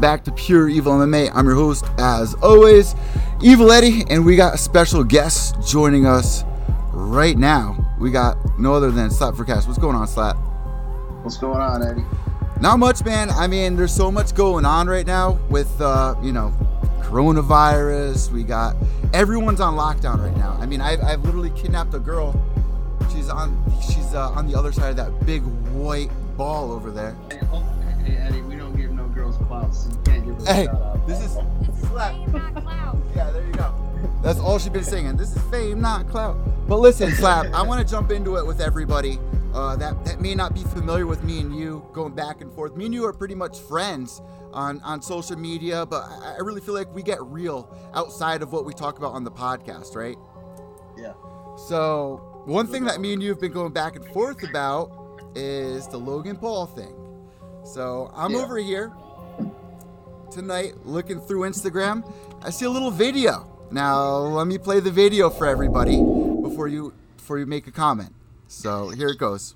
back to Pure Evil MMA. I'm your host, as always, Evil Eddie, and we got a special guest joining us right now. We got no other than Slap for Cash. What's going on, Slap? What's going on, Eddie? Not much, man. I mean, there's so much going on right now with, uh, you know, coronavirus. We got everyone's on lockdown right now. I mean, I've, I've literally kidnapped a girl. She's on, she's uh, on the other side of that big white ball over there. Hey, hold- hey, Eddie, we don't give no girls clout, so you can't give her Hey, shout out. this is This is Slap. fame, not clout. Yeah, there you go. That's all she's been singing. This is fame, not clout. But listen, Slap, I want to jump into it with everybody uh, that, that may not be familiar with me and you going back and forth. Me and you are pretty much friends on, on social media, but I, I really feel like we get real outside of what we talk about on the podcast, right? Yeah. So, one thing that me and you have been going back and forth about is the Logan Paul thing. So, I'm Yeah. over here tonight looking through Instagram. I see a little video. Now, let me play the video for everybody before you before you make a comment. So, here it goes.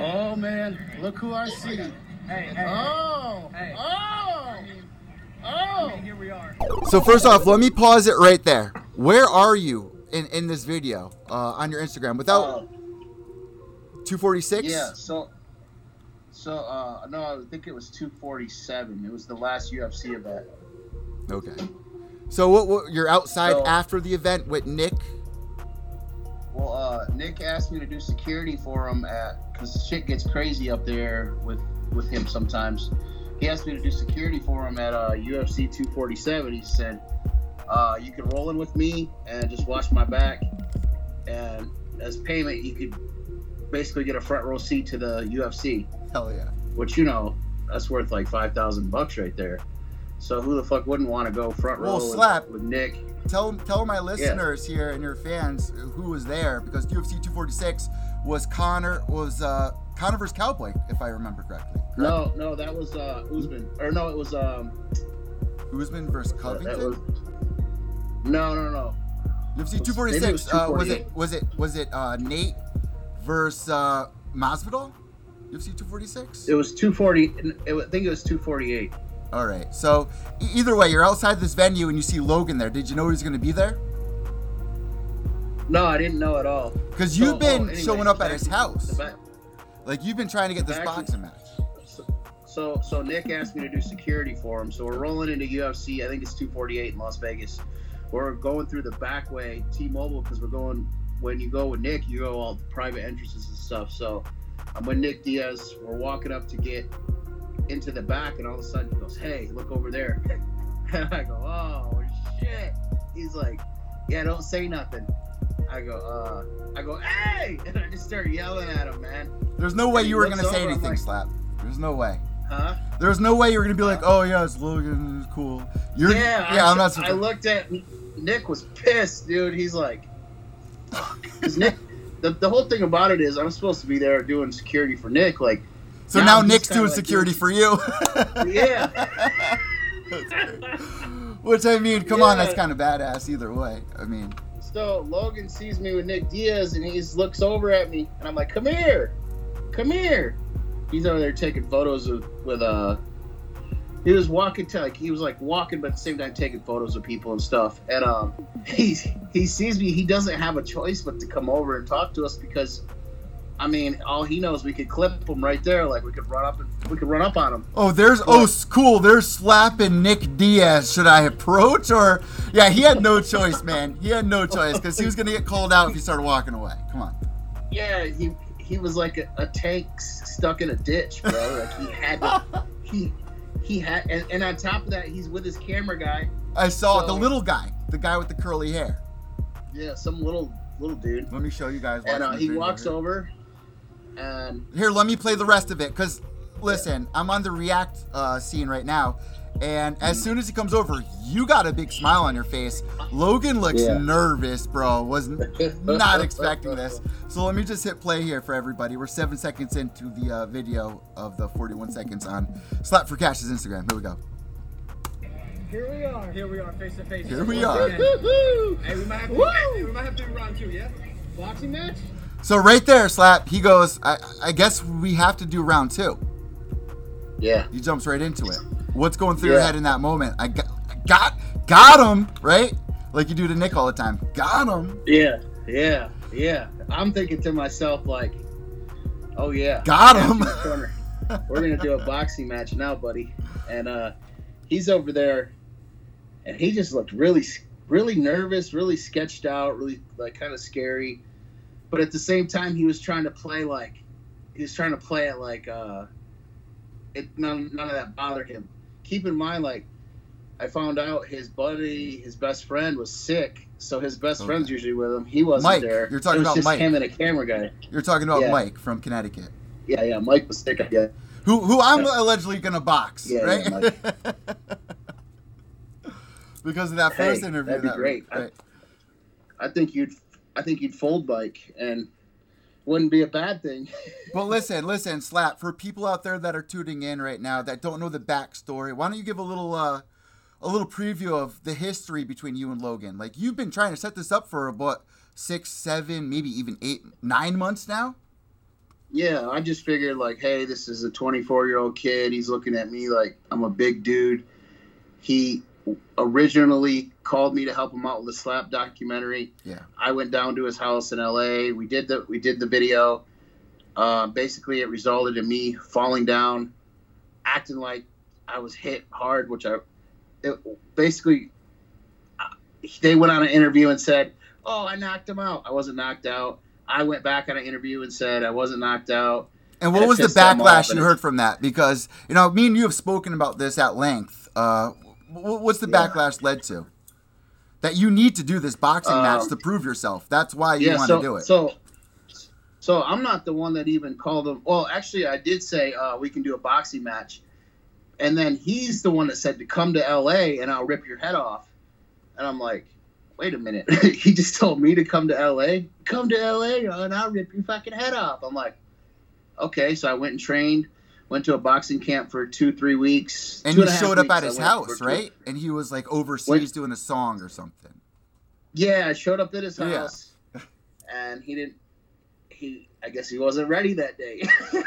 Oh man, look who I see. Hey, hey, Oh, Hey. oh, oh. here we are. So, first off, let me pause it right there. Where are you in in this video uh, on your Instagram Uh, without 246? yeah. So, so uh, no, I think it was 247. It was the last UFC event. Okay. So, what, what you're outside So- after the event with Nick? Well, uh, Nick asked me to do security for him at because shit gets crazy up there with with him sometimes. He asked me to do security for him at uh, UFC 247. He said, uh, "You can roll in with me and just watch my back, and as payment, you could basically get a front row seat to the UFC, Hell yeah. which you know that's worth like five thousand bucks right there." So who the fuck wouldn't want to go front row Well, with- slap. with Nick? Tell tell my listeners here and your fans who was there because UFC 246 was Conor was uh, Conor versus Cowboy if I remember correctly. correct? No, no, that was uh, Usman, or no, it was um. Usman versus Covington. was, no, no, no. UFC maybe it 246 was uh, was it was it was it uh, Nate versus uh, Masvidal? UFC 246. It was 240. It, I think it was 248. All right. So either way, you're outside this venue and you see Logan there. Did you know he was going to be there? No, I didn't know at all. Because you've been oh, showing up at his house. Like you've been trying to get this boxing match. So, so, so Nick asked me to do security for him. So we're rolling into UFC. I think it's 248 in Las Vegas. We're going through the back way, T-Mobile, because we're going. When you go with Nick, you go all private entrances and stuff. So I'm with Nick Diaz. We're walking up to get into the back, and all of a sudden he goes, "Hey, look over there." And I go, "Oh shit!" He's like, "Yeah, don't say nothing." I go, "Uh," I go, "Hey!" And I just start yelling at him, man. There's no way you were gonna say over, anything, like- Slap. There's no way. Huh? There's no way you were gonna be like, oh yeah, it's Logan, it's cool. You're, yeah, yeah, I, I'm not. I looked at Nick was pissed, dude. He's like, because Nick, the, the whole thing about it is I'm supposed to be there doing security for Nick. Like, so now now Nick's doing like security doing- for you. yeah, Which I mean, come on, that's kind of badass either way. I mean, so Logan sees me with Nick Diaz and he looks over at me and I'm like, come here, come here. He's over there taking photos of, with uh. He was walking to like he was like walking, but at the same time taking photos of people and stuff. And um, he he sees me. He doesn't have a choice but to come over and talk to us because I mean, all he knows we could clip him right there. Like we could run up and we could run up on him. Oh, there's oh cool. There's slapping Nick Diaz. Should I approach or? Yeah, he had no choice, man. He had no choice because he was gonna get called out if he started walking away. Come on. Yeah, he he was like a, a tank stuck in a ditch, bro. Like he had to, he he had, and, and on top of that, he's with his camera guy. I saw the little guy, the guy with the curly hair. Yeah, some little little dude. Let me show you guys. And uh, he walks here. over, and Here, let me play the rest of it because listen, I'm on the React uh, scene right now, and as soon as he comes over, you got a big smile on your face. Logan looks Yeah. nervous, bro. Was not expecting this. So let me just hit play here for everybody. We're seven seconds into the uh, video of the 41 seconds on Slap for Cash's Instagram. Here we go. Here we are. Here we are, face to face. Here we are. again. Hey, we might have to. Hey, we might have to do round two. Yeah. Boxing match. So right there, Slap. He goes. I, I guess we have to do round two. Yeah, He jumps right into it. What's going through your head in that moment? I got, got, got him, right? Like you do to Nick all the time. Got him. yeah, yeah, yeah. I'm thinking to myself like, oh yeah, Got him. We're gonna do a boxing match now, buddy. And uh, he's over there, and he just looked really, really nervous, really sketched out, really like kind of scary. But at the same time, he was trying to play like, he was trying to play it like, uh, it none, none of that bothered him. Keep in mind, like, I found out his buddy, his best friend, was sick. So his best Okay. friend's usually with him. He wasn't Mike, there. you're talking it was about just Mike. him and a camera guy. You're talking about Yeah. Mike from Connecticut, Yeah, yeah. Mike was sick. Yeah. who who I'm allegedly gonna box, Yeah, right? yeah, because of that first Hey, interview. that'd be that- great. I- right. I think you'd, I think you'd fold Mike, and wouldn't be a bad thing. But listen, listen, Slap. For people out there that are tuning in right now that don't know the backstory, why don't you give a little uh, a little preview of the history between you and Logan? Like you've been trying to set this up for about six, seven, maybe even eight, nine months now. Yeah, I just figured like, hey, this is a 24 year old kid. He's looking at me like I'm a big dude. He originally called me to help him out with the slap documentary. Yeah. I went down to his house in LA. We did the we did the video. Uh, basically, it resulted in me falling down, acting like I was hit hard, which I it, basically uh, they went on an interview and said, "Oh, I knocked him out." I wasn't knocked out. I went back on an interview and said I wasn't knocked out. And what And was the backlash you heard from that? Because you know, me and you have spoken about this at length. Uh, what's the Yeah. backlash led to? That you need to do this boxing match Um, to prove yourself. That's why you want so, to do it. So, so I'm not the one that even called him. Well, actually, I did say uh, we can do a boxing match, and then he's the one that said to come to L.A. and I'll rip your head off. And I'm like, wait a minute. he just told me to come to L.A. Come to L.A. and I'll rip your fucking head off. I'm like, okay. So I went and trained. Went to a boxing camp for two, three weeks. and you a half showed up at his house, right? And he was like overseas Wait. doing a song or something. Yeah, I showed up at his Yeah. house, and he didn't. He, I guess he wasn't ready that day.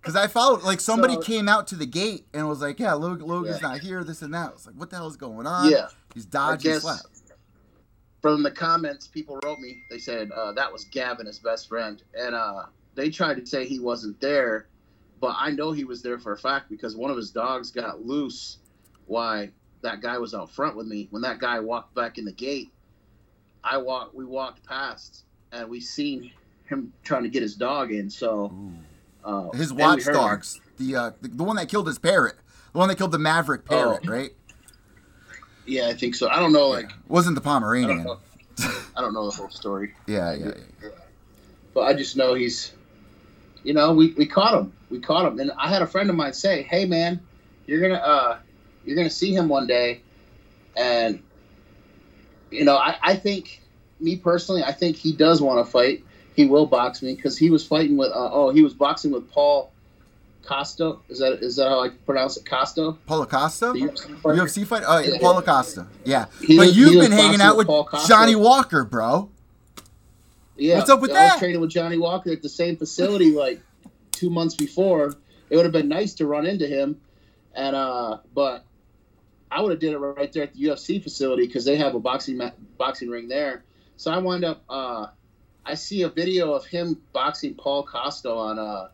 Because I followed, like somebody So- came out to the gate and was like, "Yeah, Log- Logan's Yeah. not here. This and that." I was like, "What the hell is going on?" yeah, he's dodging from the comments, people wrote me. They said uh, that was Gavin, his best friend, and uh, they tried to say he wasn't there, but I know he was there for a fact because one of his dogs got loose. Why that guy was out front with me when that guy walked back in the gate. I walked. We walked past, and we seen him trying to get his dog in. So. Uh, His watchdogs, the, uh, the the one that killed his parrot, the one that killed the Maverick parrot, Oh. right? Yeah, I think so. I don't know. Like, Wasn't the I don't Pomeranian? know. I don't know the whole story, Yeah, yeah, yeah. but I just know he's. You know, we, we caught him. We caught him, and I had a friend of mine say, "Hey, man, you're gonna uh, you're gonna see him one day," and you know, I, I think me personally, I think he does want to fight. He will box me because he was fighting with. Uh, oh, he was boxing with Paul Costa. Is that is that how I pronounce it? Costa. Paulo Costa, UFC? UFC fight. Oh, yeah. Paulo Costa. Yeah, He but was- you've been hanging out with with Johnny Walker, bro. Yeah. What's up with I that? was training with Johnny Walker at the same facility like two months before. It would have been nice to run into him, and uh, but I would have did it right there at the UFC facility because they have a boxing ma- boxing ring there. So I wound up uh, I see a video of him boxing Paul Costa on uh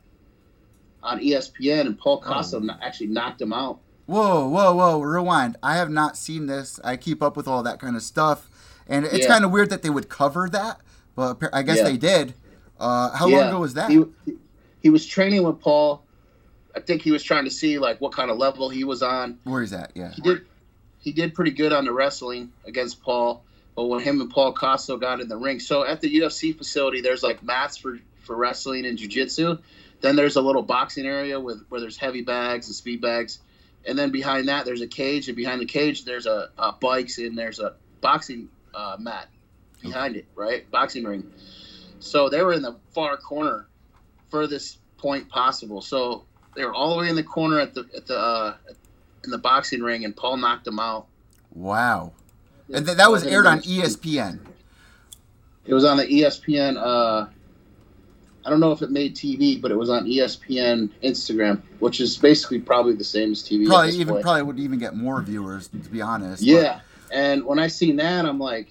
on ESPN, and Paul Costa Oh. actually knocked him out. Whoa, whoa, whoa! Rewind. I have not seen this. I keep up with all that kind of stuff, and it's Yeah. kind of weird that they would cover that, appa- I guess Yeah. they did. Uh, how long ago was that? He, he was training with Paul. I think he was trying to see like what kind of level he was on. Where is that? Yeah. He did he did pretty good on the wrestling against Paul, but when him and Paul Costo got in the ring, so at the UFC facility, there's like mats for for wrestling and jujitsu. Then there's a little boxing area with where there's heavy bags and speed bags, and then behind that there's a cage, and behind the cage there's a, a bikes and there's a boxing uh, mat behind it, right? Boxing ring. So they were in the far corner, furthest point possible. So they were all the way in the corner at the at the uh, in the boxing ring, and Paul knocked them out. Wow. And th- that was aired on ESPN. It was on the ESPN. Uh, I don't know if it made TV, but it was on ESPN Instagram, which is basically probably the same as TV. Probably even point. probably would even get more viewers to be honest. but- Yeah, and when I seen that, I'm like,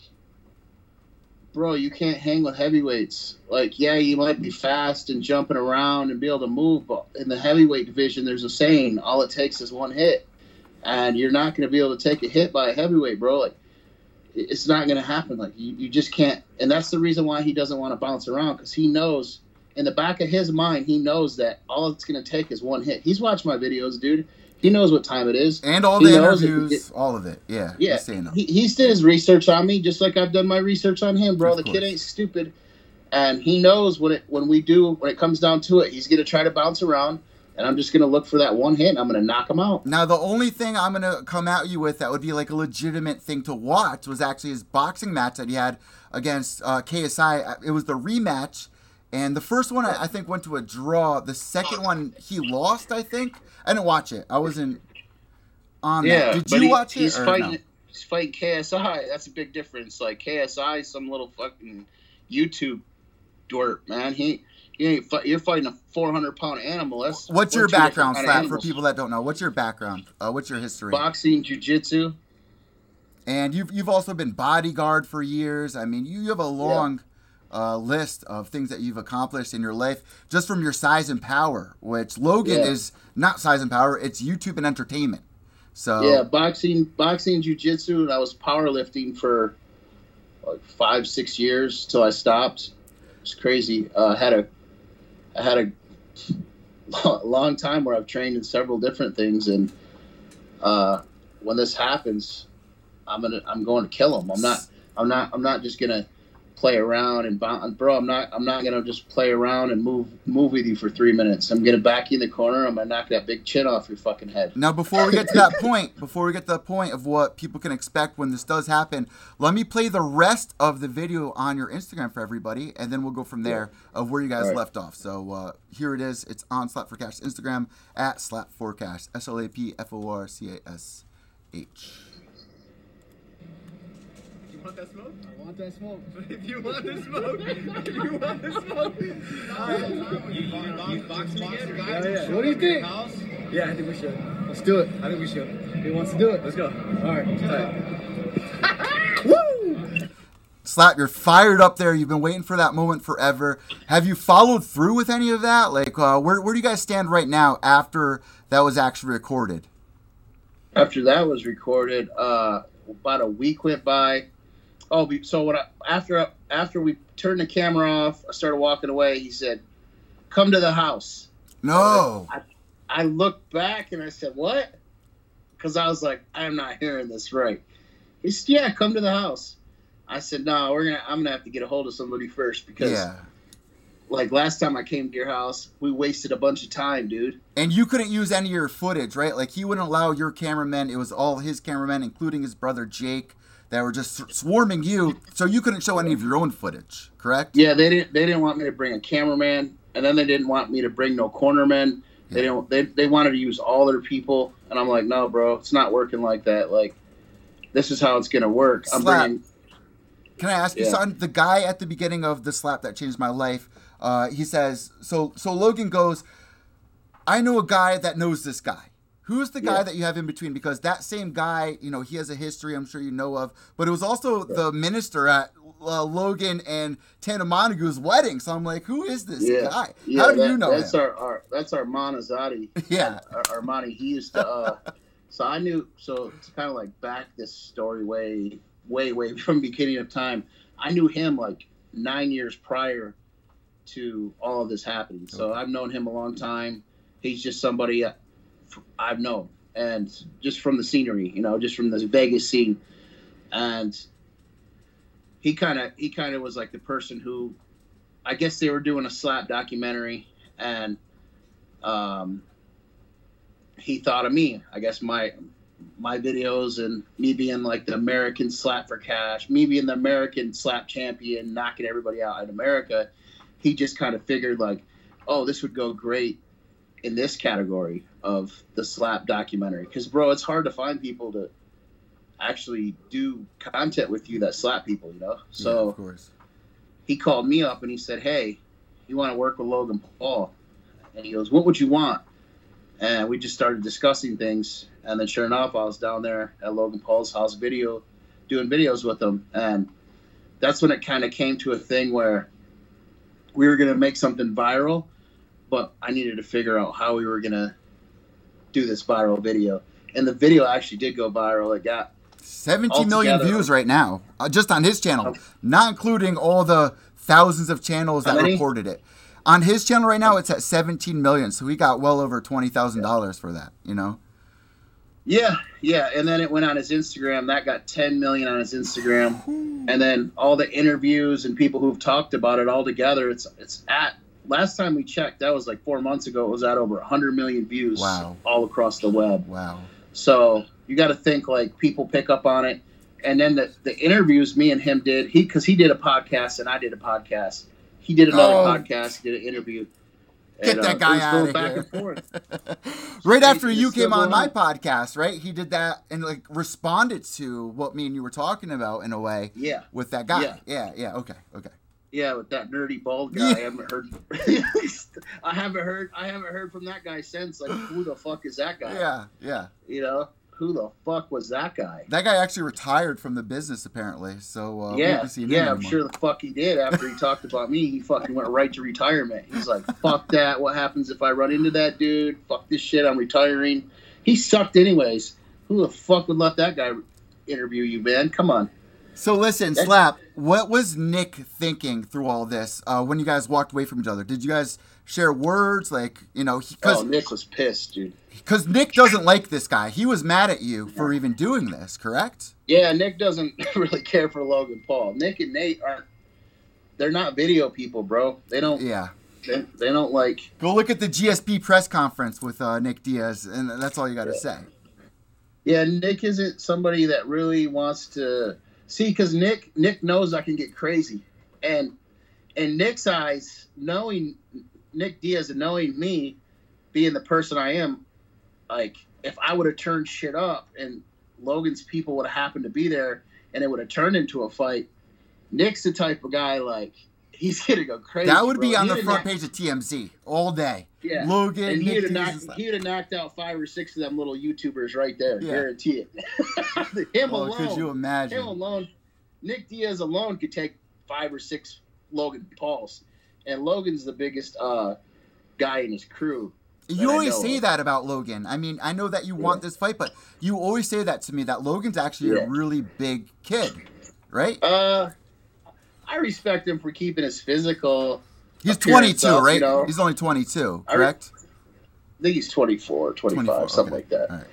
bro, you can't hang with heavyweights. Like, yeah, you might be fast and jumping around and be able to move, but in the heavyweight division, there's a saying: all it takes is one hit, and you're not going to be able to take a hit by a heavyweight, bro. Like, it's not going to happen. Like, you, you just can't. And that's the reason why he doesn't want to bounce around because he knows. In the back of his mind, he knows that all it's going to take is one hit. He's watched my videos, dude. He knows what time it is. And all He the knows if he interviews, get- all of it. Yeah. Yeah, he, he's did his research on me, just like I've done my research on him, bro. Of the kid ain't stupid, and he knows when it when we do when it comes down to it, he's gonna try to bounce around, and I'm just gonna look for that one hit, and I'm gonna knock him out. Now, the only thing I'm gonna come at you with that would be like a legitimate thing to watch was actually his boxing match that he had against uh, KSI. It was the rematch, and the first one I, I think went to a draw. The second one he lost. I think I didn't watch it. I wasn't on Yeah, that. Did you he- watch it? He's fighting. no? He's fighting KSI. That's a big difference. Like KSI, some little fucking YouTube dork, man. He. You ain't fight, you're fighting a 400 pound animal. That's What's your background, Slap, for people that don't know? What's your background? Uh, what's your history? Boxing, jujitsu. And you've you've also been bodyguard for years. I mean, you, you have a long uh, list of things that you've accomplished in your life just from your size and power, which Logan Yeah. is not size and power; it's YouTube and entertainment. So Yeah, boxing, boxing, jujitsu, and I was powerlifting for like five, six years till I stopped. It's crazy. Uh, I had a, I had a long time where I've trained in several different things, and uh, when this happens, I'm gonna, I'm going to kill him. I'm not, I'm not, I'm not just gonna play around and bro. I'm not, I'm not gonna just play around and move, move with you for three minutes. I'm gonna back you in the corner. I'm gonna knock that big chin off your fucking head. Now, before we get to that point, before we get to the point of what people can expect when this does happen, let me play the rest of the video on your Instagram for everybody, and then we'll go from there of where you guys right. left off. So uh, here it is. It's on Slap for Cash Instagram at Slap for Cash. S L A P F O R C A S H. You want that smoke? I want that smoke. If you want the smoke, if you want the smoke. You, you, you boxing again, guys? Yeah, yeah. What do you think? House? Yeah, I think we should. Let's do it. I think we should. He wants to do it. Let's go. All right. Tight. Woo! Slap, you're fired up there. You've been waiting for that moment forever. Have you followed through with any of that? Like, uh, where, where do you guys stand right now after that was actually recorded? after that was recorded, uh, about a week went by. Oh, so what? I, after after we turned the camera off, I started walking away. He said, "Come to the house." No. I looked back and I said, "What?" Because I was like, "I'm not hearing this right." He said, "Yeah, come to the house." I said, "No, we're gonna. I'm gonna have to get a hold of somebody first because, Yeah. like last time I came to your house, we wasted a bunch of time, dude." And you couldn't use any of your footage, right? Like, he wouldn't allow your cameramen. It was all his cameramen, including his brother Jake, that were just swarming you. So you couldn't show any of your own footage, correct? Yeah, they didn't. They didn't want me to bring a cameraman, and then they didn't want me to bring no cornermen. They didn't. They, they wanted to use all their people, and I'm like, no, bro, it's not working like that. Like, this is how it's gonna work. I'm Slap. bringing. Can I ask you, Yeah. son? The guy at the beginning of the slap that changed my life, uh, he says, so so Logan goes, I know a guy that knows this guy. Who's the guy Yeah. that you have in between? Because that same guy, you know, he has a history I'm sure you know of, but it was also the minister at uh, Logan and Tana Mongeau's wedding. So I'm like, who is this Yeah. guy? Yeah, How do that- you know that's him? our, our that's our Manazati. Yeah. Ar- Armani. He used to. Uh, so I knew. So to kind of like back this story way, way, way from beginning of time. I knew him like nine years prior to all of this happening. So I've known him a long time. He's just somebody I've known, and just from the scenery, you know, just from the Vegas scene, and he kind of he kind of was like the person who, I guess they were doing a slap documentary, and um, he thought of me. I guess my my videos and me being like the American slap for cash, me being the American slap champion, knocking everybody out in America. He just kind of figured like, oh, this would go great in this category of the slap documentary. Because bro, it's hard to find people to actually do content with you that slap people, you know. Yeah, So of course. he called me up and he said, "Hey, you want to work with Logan Paul?" And he goes, "What would you want?" And we just started discussing things. And then, sure enough, I was down there at Logan Paul's house, video, doing videos with him, and that's when it kind of came to a thing where we were gonna make something viral, but I needed to figure out how we were gonna do this viral video. And the video actually did go viral. It got 17 million views right now, uh, just on his channel, Okay. not including all the thousands of channels that reported it. On his channel right now, it's at 17 million, so he got well over twenty thousand dollars for that. You know, Yeah, yeah, and then it went on his Instagram. That got 10 million on his Instagram, and then all the interviews and people who've talked about it all together. It's it's at last time we checked, that was like four months ago. It was at over 100 million views Wow. all across the web. wow. So you got to think like people pick up on it, and then the the interviews me and him did he because he did a podcast and I did a podcast. He did another Oh. podcast, did an interview. Get And, that uh, guy out was outta going back here. right after you came on my podcast, right? He did that and like responded to what me and you were talking about in a way Yeah. with that guy. Yeah. Yeah, yeah. Okay, okay. Yeah, with that nerdy bald guy. I haven't heard. I haven't heard. I haven't heard from that guy since. Like, who the fuck is that guy? Yeah, yeah. You know, who the fuck was that guy? That guy actually retired from the business apparently, so uh, yeah, yeah, I'm sure the fuck he did. After he talked about me, he fucking went right to retirement. He's like, "Fuck that! What happens if I run into that dude? Fuck this shit! I'm retiring." He sucked anyways. Who the fuck would let that guy interview you, man? Come on. So listen, That's- Slap, what was Nick thinking through all this uh, when you guys walked away from each other? Did you guys share words like you know because Oh, Nick was pissed, dude. because Nick doesn't like this guy. He was mad at you for even doing this, correct? Yeah, Nick doesn't really care for Logan Paul. Nick and Nate aren't. They're not video people, bro. They don't. Yeah. They, they don't like. Go look at the GSP press conference with uh, Nick Diaz, and that's all you got to say. Yeah, Nick isn't somebody that really wants to see because Nick Nick knows I can get crazy, and in Nick's eyes, knowing Nick Diaz and knowing me, being the person I am, like if I would have turned shit up and Logan's people would have happened to be there and it would have turned into a fight, Nick's the type of guy like he's gonna go crazy. That would bro. be on He'd the front knocked- page of TMZ all day. Yeah. Logan, and he'd have knocked he'd have knocked out five or six of them little YouTubers right there. Yeah. Guarantee it. him Oh, alone. could you imagine? him alone. Nick Diaz alone could take five or six Logan Pauls, and Logan's the biggest uh, guy in his crew. You always say of. that about Logan. I mean, I know that you want this fight, but you always say that to me that Logan's actually Yeah. a really big kid, right? Uh, I respect him for keeping his physical. He's 22, up, right? you know. He's only 22, I re- correct? I think he's 24, 25, 24, something okay. like that. Right.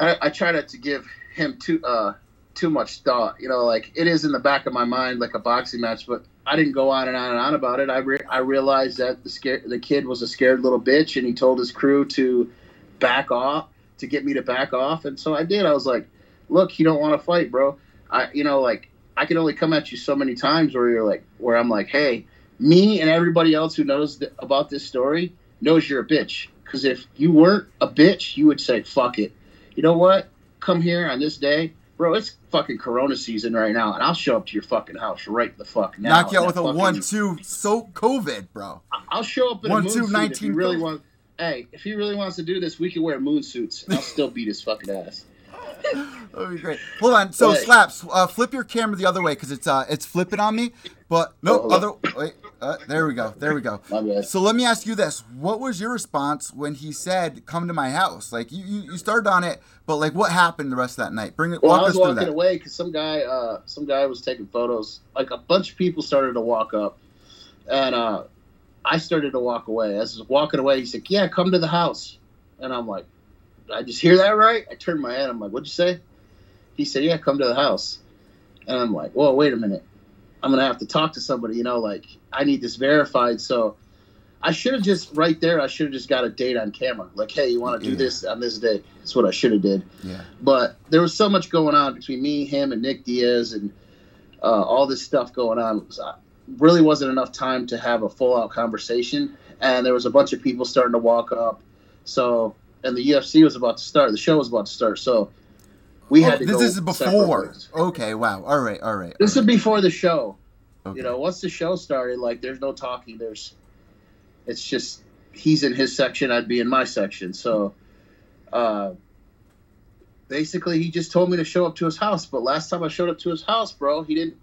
I, I try not to give him too uh too much thought. You know, like it is in the back of my mind like a boxing match, but I didn't go on and on and on about it. I re- I realized that the scare the kid was a scared little bitch, and he told his crew to back off to get me to back off, and so I did. I was like, "Look, you don't want to fight, bro. I you know like I can only come at you so many times where you're like where I'm like, hey, me and everybody else who knows th- about this story knows you're a bitch. Because if you weren't a bitch, you would say, fuck it you know what? Come here on this day, bro. It's fucking Corona season right now, and I'll show up to your fucking house right the fuck now. Knock you out with a fucking- one-two. So COVID, bro. I'll show up in One, a moon two, suit if 19 he really want. Hey, if he really wants to do this, we can wear moon suits, and I'll still beat his fucking ass. That'd be great. Hold on. So Wait. slaps. Uh, flip your camera the other way because it's uh it's flipping on me. But no Oh, other. Wait. Uh, there we go. There we go. So let me ask you this: What was your response when he said, "Come to my house"? Like you, you, you started on it, but like what happened the rest of that night? Bring it. Well, walk I us was through walking that. away because some guy, uh, some guy was taking photos. Like a bunch of people started to walk up, and uh, I started to walk away. As I was walking away, he said, "Yeah, come to the house," and I'm like, "Did I just hear that right?" I turned my head. I'm like, "What'd you say?" He said, "Yeah, come to the house," and I'm like, "Whoa, wait a minute. I'm gonna have to talk to somebody. You know, like I need this verified." So. I should have just right there. I should have just got a date on camera. Like, hey, you want to do Yeah. this on this day? That's what I should have did Yeah. but there was so much going on between me, him, and Nick Diaz, and uh, all this stuff going on. Was, uh, really wasn't enough time to have a full out conversation, and there was a bunch of people starting to walk up. So, and the UFC was about to start. The show was about to start. So, we Oh, had to this is before. Okay. Wow. All right. All right. This all is before the show. right. You know, once the show started, like, there's no talking. There's, it's just he's in his section, I'd be in my section. So, uh, basically, he just told me to show up to his house. But last time I showed up to his house, bro, he didn't.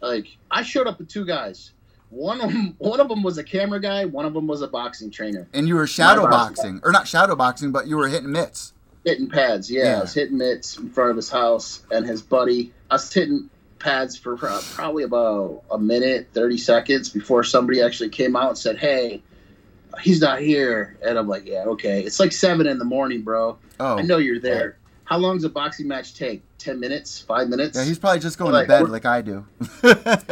Like, I showed up with two guys. One of them, one of them was a camera guy. One of them was a boxing trainer, And you were shadow boxing, or not shadow boxing, but you were hitting mitts. hitting pads. Yeah, Yeah. I was hitting mitts in front of his house, and his buddy. I was hitting pads for uh, probably about a minute, thirty seconds before somebody actually came out and said, "Hey, he's not here." And I'm like, "Yeah, okay." It's like seven in the morning, bro. Oh. I know you're there. How long does a boxing match take? Ten minutes? Five minutes? Yeah, he's probably just going Like, to bed like I do.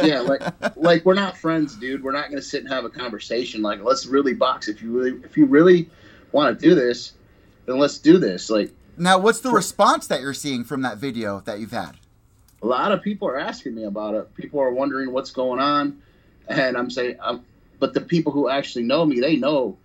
yeah, like like we're not friends, dude. We're not gonna sit and have a conversation. Like, let's really box. If you really if you really want to do this, then let's do this. Like Now, what's the response that you're seeing from that video that you've had? a lot of people are asking me about it. People are wondering what's going on, and I'm saying, I'm, but the people who actually know me, they know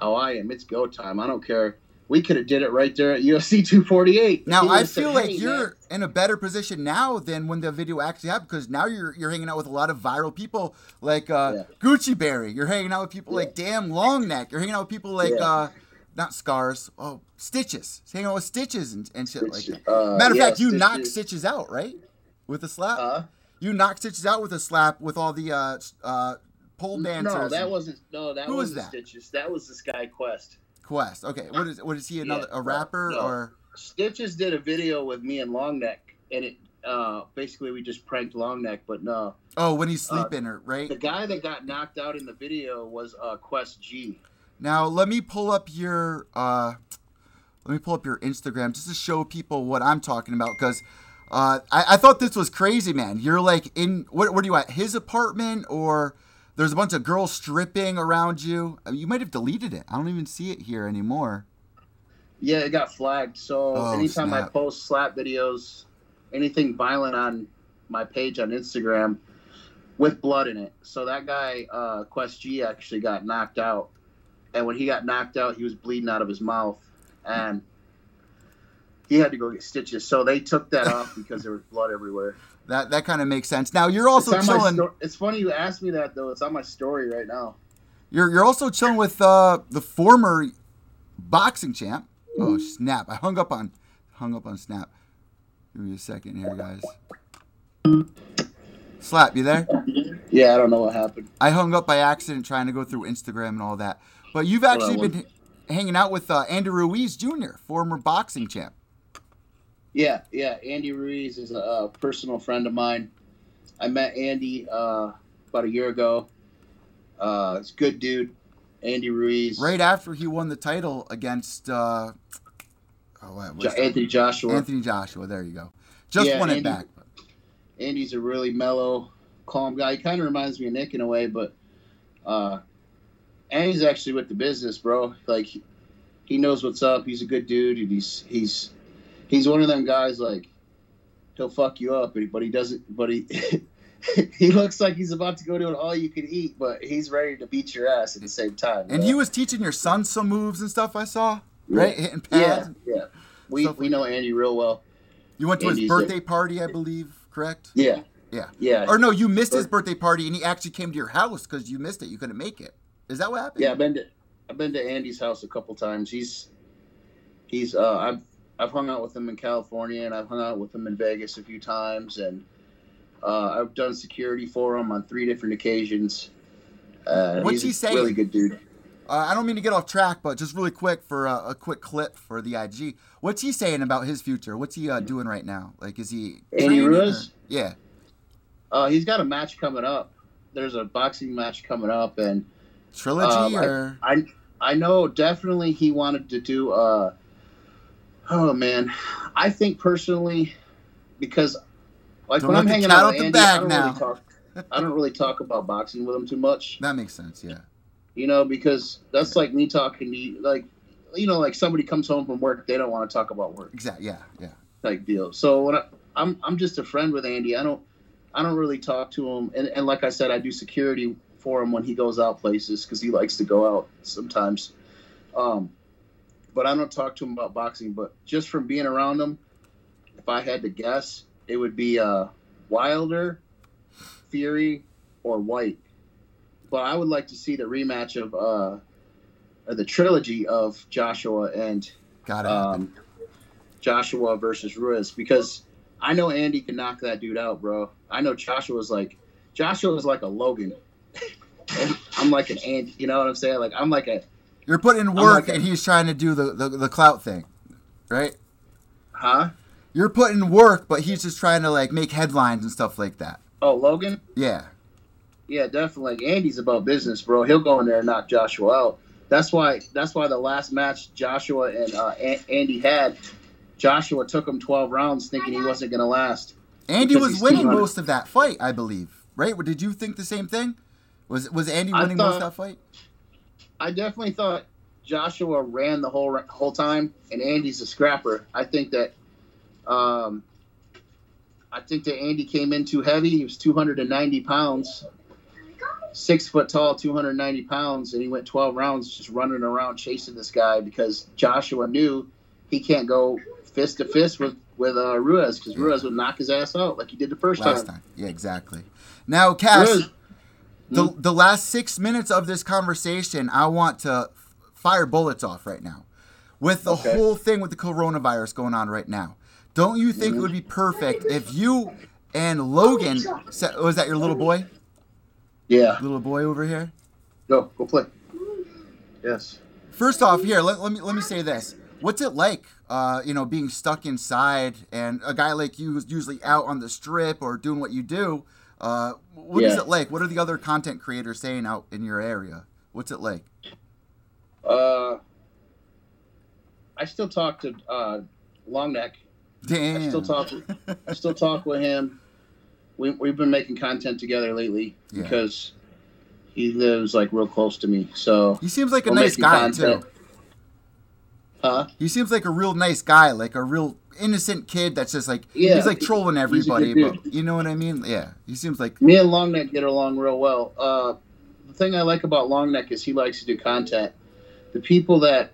how I am. It's go time. I don't care. We could have did it right there at UFC 248. Now, I feel like you're man." in a better position now than when the video actually happened because now you're you're hanging out with a lot of viral people like uh, Yeah. Gucci Berry. You're hanging out with people like Damn Long Neck. You're hanging out with people like Yeah. uh, not Scars, oh Stitches. He's hanging out with Stitches and, and shit like that. Uh, Matter of yeah, fact, you knocked Stitches. Stitches out, right? With a slap. Huh? you knocked Stitches out with a slap with all the uh, uh, pole dancers. No, that and- wasn't. No, that Who was wasn't that? Stitches. That was this guy Quest. Quest. Okay, what is what is he? Another Yeah, a rapper no. or? Stitches did a video with me and Longneck, and it uh, basically we just pranked Longneck. But no, Oh, when he's Uh, sleeping, or right? the guy that got knocked out in the video was uh, Quest G. Now let me pull up your uh, let me pull up your Instagram just to show people what I'm talking about because uh, I, I thought this was crazy, man. You're like in what? What are you at? His apartment or? There's a bunch of girls stripping around you. You might have deleted it. I don't even see it here anymore. Yeah, it got flagged. So Oh, anytime I post slap videos, anything violent on my page on Instagram with blood in it. So that guy, uh, Quest G, actually got knocked out. And when he got knocked out, he was bleeding out of his mouth. And he had to go get stitches. So they took that off because there was blood everywhere. That that kind of makes sense. Now you're also it's, chilling. sto- it's funny you asked me that, though. It's on my story right now. You're you're also chilling with uh, the former boxing champ. Oh snap! I hung up on hung up on snap. Give me a second here, guys. Slap, you there? Yeah, I don't know what happened. I hung up by accident trying to go through Instagram and all that. But you've actually Well, been h- hanging out with uh, Andy Ruiz Jr., former boxing champ. Yeah, yeah. Andy Ruiz is a, personal friend of mine. I met Andy uh, about a year ago. Uh, it's a good dude, Andy Ruiz. Right after he won the title against uh, oh, was Jo- Anthony Joshua. Anthony Joshua. There you go. Just Yeah, won it back. Andy's a really mellow, calm guy. He kind of reminds me of Nick in a way, but uh, Andy's actually with the business, bro. Like he, he knows what's up. He's a good dude, and he's he's he's one of them guys like he'll fuck you up, but he, but he doesn't. But he he looks like he's about to go to an all you can eat, but he's ready to beat your ass at the same time. And bro. he was teaching your son some moves and stuff. I saw right hitting yeah pads. yeah. We we like know Andy real well. You went to his Andy's birthday party, I believe. Correct? Yeah Yeah. yeah Or no, you missed his birthday party, and he actually came to your house because you missed it. You couldn't make it. Is that what happened? Yeah, I've been to I've been to Andy's house a couple times. He's he's uh I've I've hung out with him in California, and I've hung out with him in Vegas a few times, and uh, I've done security for him on three different occasions. Uh, What's he saying? Really good dude. Uh, I don't mean to get off track, but just really quick for uh, a quick clip for the IG. What's he saying about his future? What's he uh, doing right now? Like, is he? Andy Ruiz? Yeah. Uh, he's got a match coming up. There's a boxing match coming up, and Trilogy Um, I- or I I know definitely he wanted to do. Uh, oh man, I think personally, because like Don't when I'm hanging out with the Andy, I don't now. really talk. I don't really talk about boxing with him too much, that makes sense. Yeah. you know, because that's like me talking to you, like you know, like somebody comes home from work, they don't want to talk about work Exactly. Yeah. Yeah. type deal. So when I, I'm I'm just a friend with Andy. I don't I don't really talk to him, and, and like I said, I do security for him when he goes out places because he likes to go out sometimes. Um, but I don't talk to him about boxing. But just from being around him, if I had to guess, it would be uh, Wilder, Fury, or Whyte. But I would like to see the rematch of uh, or the trilogy of Joshua and Got um, Joshua versus Ruiz because I know Andy can knock that dude out, bro. I know Joshua's like Joshua is like a Logan. I'm like an Andy, you know what I'm saying? Like I'm like a You're putting in work, like and he's trying to do the, the the clout thing, right? huh? You're putting in work, but he's just trying to like make headlines and stuff like that. Oh, Logan? Yeah. Yeah, definitely. Like Andy's about business, bro. He'll go in there and knock Joshua out. That's why. That's why the last match Joshua and uh, A- Andy had, Joshua took him 12 rounds, thinking he wasn't gonna last. Andy was winning 200. most of that fight, I believe. Right? Did you think the same thing? Was was Andy winning most of that fight? I definitely thought Joshua ran the whole whole time, and Andy's a scrapper. I think that, um, I think that Andy came in too heavy. He was 290 pounds, six foot tall, 290 pounds, and he went 12 rounds just running around chasing this guy because Joshua knew he can't go fist to fist with with uh, Ruiz because Ruiz would knock his ass out like he did the first Last time. time. Yeah, exactly. Now, Cash, Ruiz, the Hmm? the last six minutes of this conversation, I want to fire bullets off right now. With the Okay. whole thing with the coronavirus going on right now, don't you think it would be perfect if you and Logan, was that your little boy, yeah, little boy over here? go go play. Yes. First off, here let, let me let me say this. What's it like, uh, you know, being stuck inside and a guy like you who's usually out on the strip or doing what you do? Uh, what is Yeah. it like? What are the other content creators saying out in your area? What's it like? Uh, I still talk to uh, Longneck. Damn. I still talk. I still talk with him. We we've been making content together lately Yeah. because he lives like real close to me. So, He seems like a nice guy content. too. huh? He seems like a real nice guy, like a real innocent kid that's just like Yeah, he's like trolling everybody, but you know what I mean? Yeah. He seems like Me and Longneck get along real well. Uh, the thing I like about Longneck is he likes to do content. The people that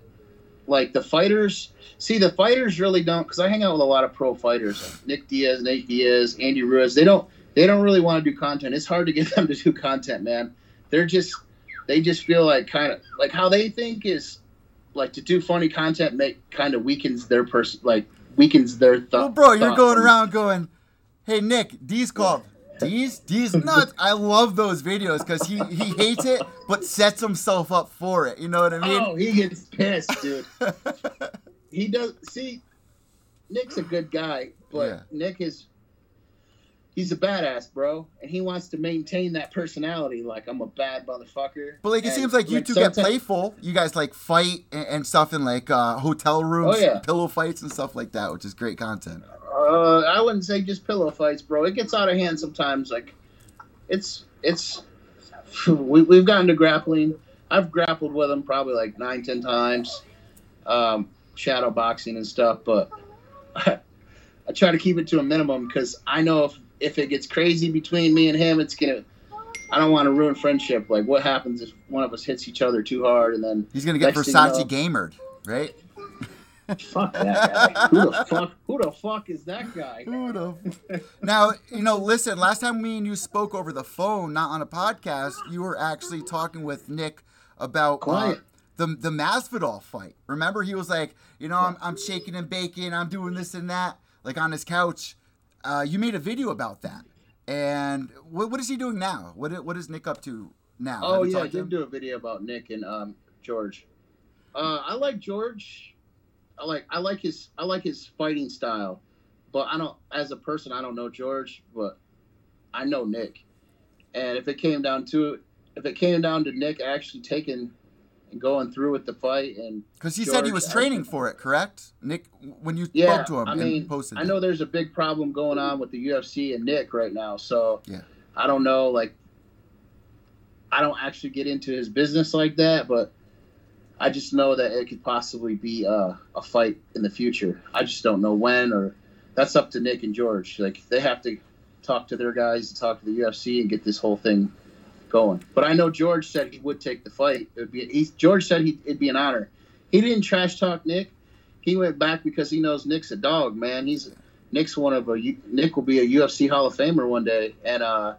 like the fighters, see the fighters really don't because I hang out with a lot of pro fighters, like Nick Diaz, Nate Diaz, Andy Ruiz. They don't they don't really want to do content. It's hard to get them to do content, man. They're just they just feel like kind of like how they think is like to do funny content make kind of weakens their person like weakens their thought. Well bro, you're thought going around going, Hey Nick, D's called. D's D's nuts. I love those videos because he, he hates it but sets himself up for it. You know what I mean? Oh, he gets pissed, dude. he does see Nick's a good guy, but Yeah. Nick is he's a badass, bro, and he wants to maintain that personality. Like I'm a bad motherfucker. But like it And, seems like you two get playful. You guys like fight and, and stuff in like uh, hotel rooms, Oh, yeah. pillow fights and stuff like that, which is great content. Uh, I wouldn't say just pillow fights, bro. It gets out of hand sometimes. Like it's it's we, we've gotten to grappling. I've grappled with him probably like nine, ten times, um, shadow boxing and stuff. But I, try to keep it to a minimum because I know if if it gets crazy between me and him, it's gonna. I don't want to ruin friendship. Like what happens if one of us hits each other too hard and then He's gonna get thing you Versace know- gamered, right? fuck that guy. who the fuck? Who the fuck is that guy? Who the- now, you know, listen, last time me and you spoke over the phone, not on a podcast, you were actually talking with Nick about uh, the the Masvidal fight. Remember, he was like, you know, I'm, I'm shaking and baking, I'm doing this and that, like on his couch. Uh, you made a video about that, and what, what is he doing now? What what is Nick up to now? Oh yeah, I did do a video about Nick and um, George. Uh, I like George. I like I like his I like his fighting style, but I don't as a person I don't know George, but I know Nick. And if it came down to it, if it came down to Nick actually taking and going through with the fight and Because he said he was training think- for it, correct? Nick, when you yeah, spoke to him I mean posted I it. know there's a big problem going on with the UFC and Nick right now, so Yeah. I don't know like I don't actually get into his business like that, but I just know that it could possibly be a, a fight in the future. I just don't know when or that's up to Nick and George. Like they have to talk to their guys, and talk to the UFC, and get this whole thing going. But I know George said he would take the fight. It would be he, George said he, it'd be an honor. He didn't trash talk Nick. He went back because he knows Nick's a dog, man. He's Nick's one of a Nick will be a UFC Hall of Famer one day, and uh,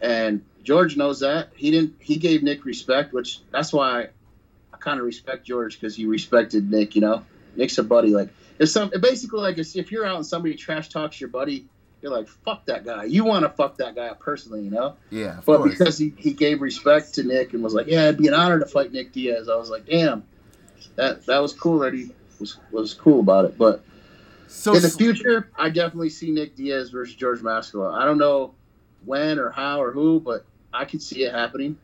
and George knows that. He didn't. He gave Nick respect, which that's why I kind of respect George because he respected Nick. You know, Nick's a buddy. Like if some basically like if you're out and somebody trash talks your buddy, you're like fuck that guy. You want to fuck that guy up personally, you know. yeah, But course. because he, he gave respect to Nick and was like, yeah, it'd be an honor to fight Nick Diaz. I was like, damn, that that was cool that he was was cool about it. But so in the future, I definitely see Nick Diaz versus George Masvidal. I don't know when or how or who, but I could see it happening.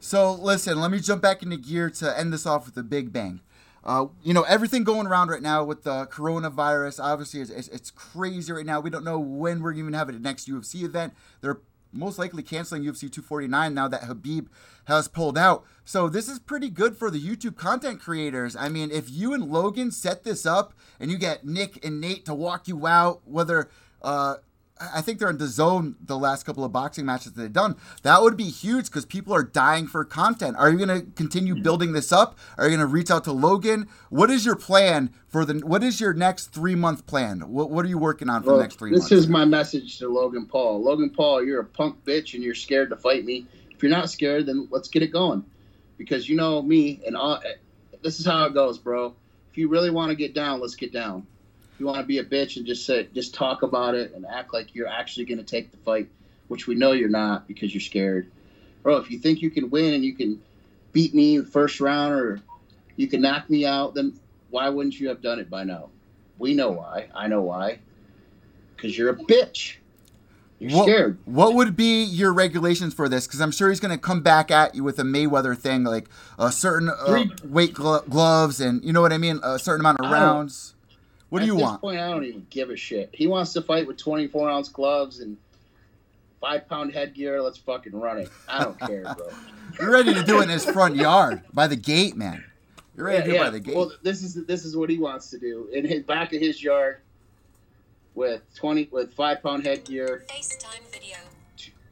So listen, let me jump back into gear to end this off with a big bang. Uh, you know everything going around right now with the coronavirus. Obviously, it's, it's, it's crazy right now. We don't know when we're even having the next UFC event. They're most likely canceling UFC 249 now that Khabib has pulled out. So this is pretty good for the YouTube content creators. I mean, if you and Logan set this up and you get Nick and Nate to walk you out, whether uh, I think they're in the zone the last couple of boxing matches that they've done. That would be huge because people are dying for content. Are you going to continue building this up? Are you going to reach out to Logan? What is your plan for the? What is your next three month plan? What What are you working on for Well, the next three this months? is my message to Logan Paul. Logan Paul, you're a punk bitch and you're scared to fight me. If you're not scared, then let's get it going. Because you know me and all, this is how it goes, bro. If you really want to get down, let's get down. You want to be a bitch and just say, just talk about it and act like you're actually going to take the fight, which we know you're not because you're scared, bro. If you think you can win and you can beat me the first round or you can knock me out, then why wouldn't you have done it by now? We know why. I know why. Because you're a bitch. You're what, scared. What would be your regulations for this? Because I'm sure he's going to come back at you with a Mayweather thing, like a certain uh, weight glo- gloves, and you know what I mean, a certain amount of don't- rounds. What do you want? At you this want? point, I don't even give a shit. He wants to fight with 24 ounce gloves and five pound headgear. Let's fucking run it. I don't care, bro. You're ready to do it in his front yard by the gate, man. You're ready to do it by the gate. Well, this is this is what he wants to do in his back of his yard with 20 with five pound headgear, FaceTime video.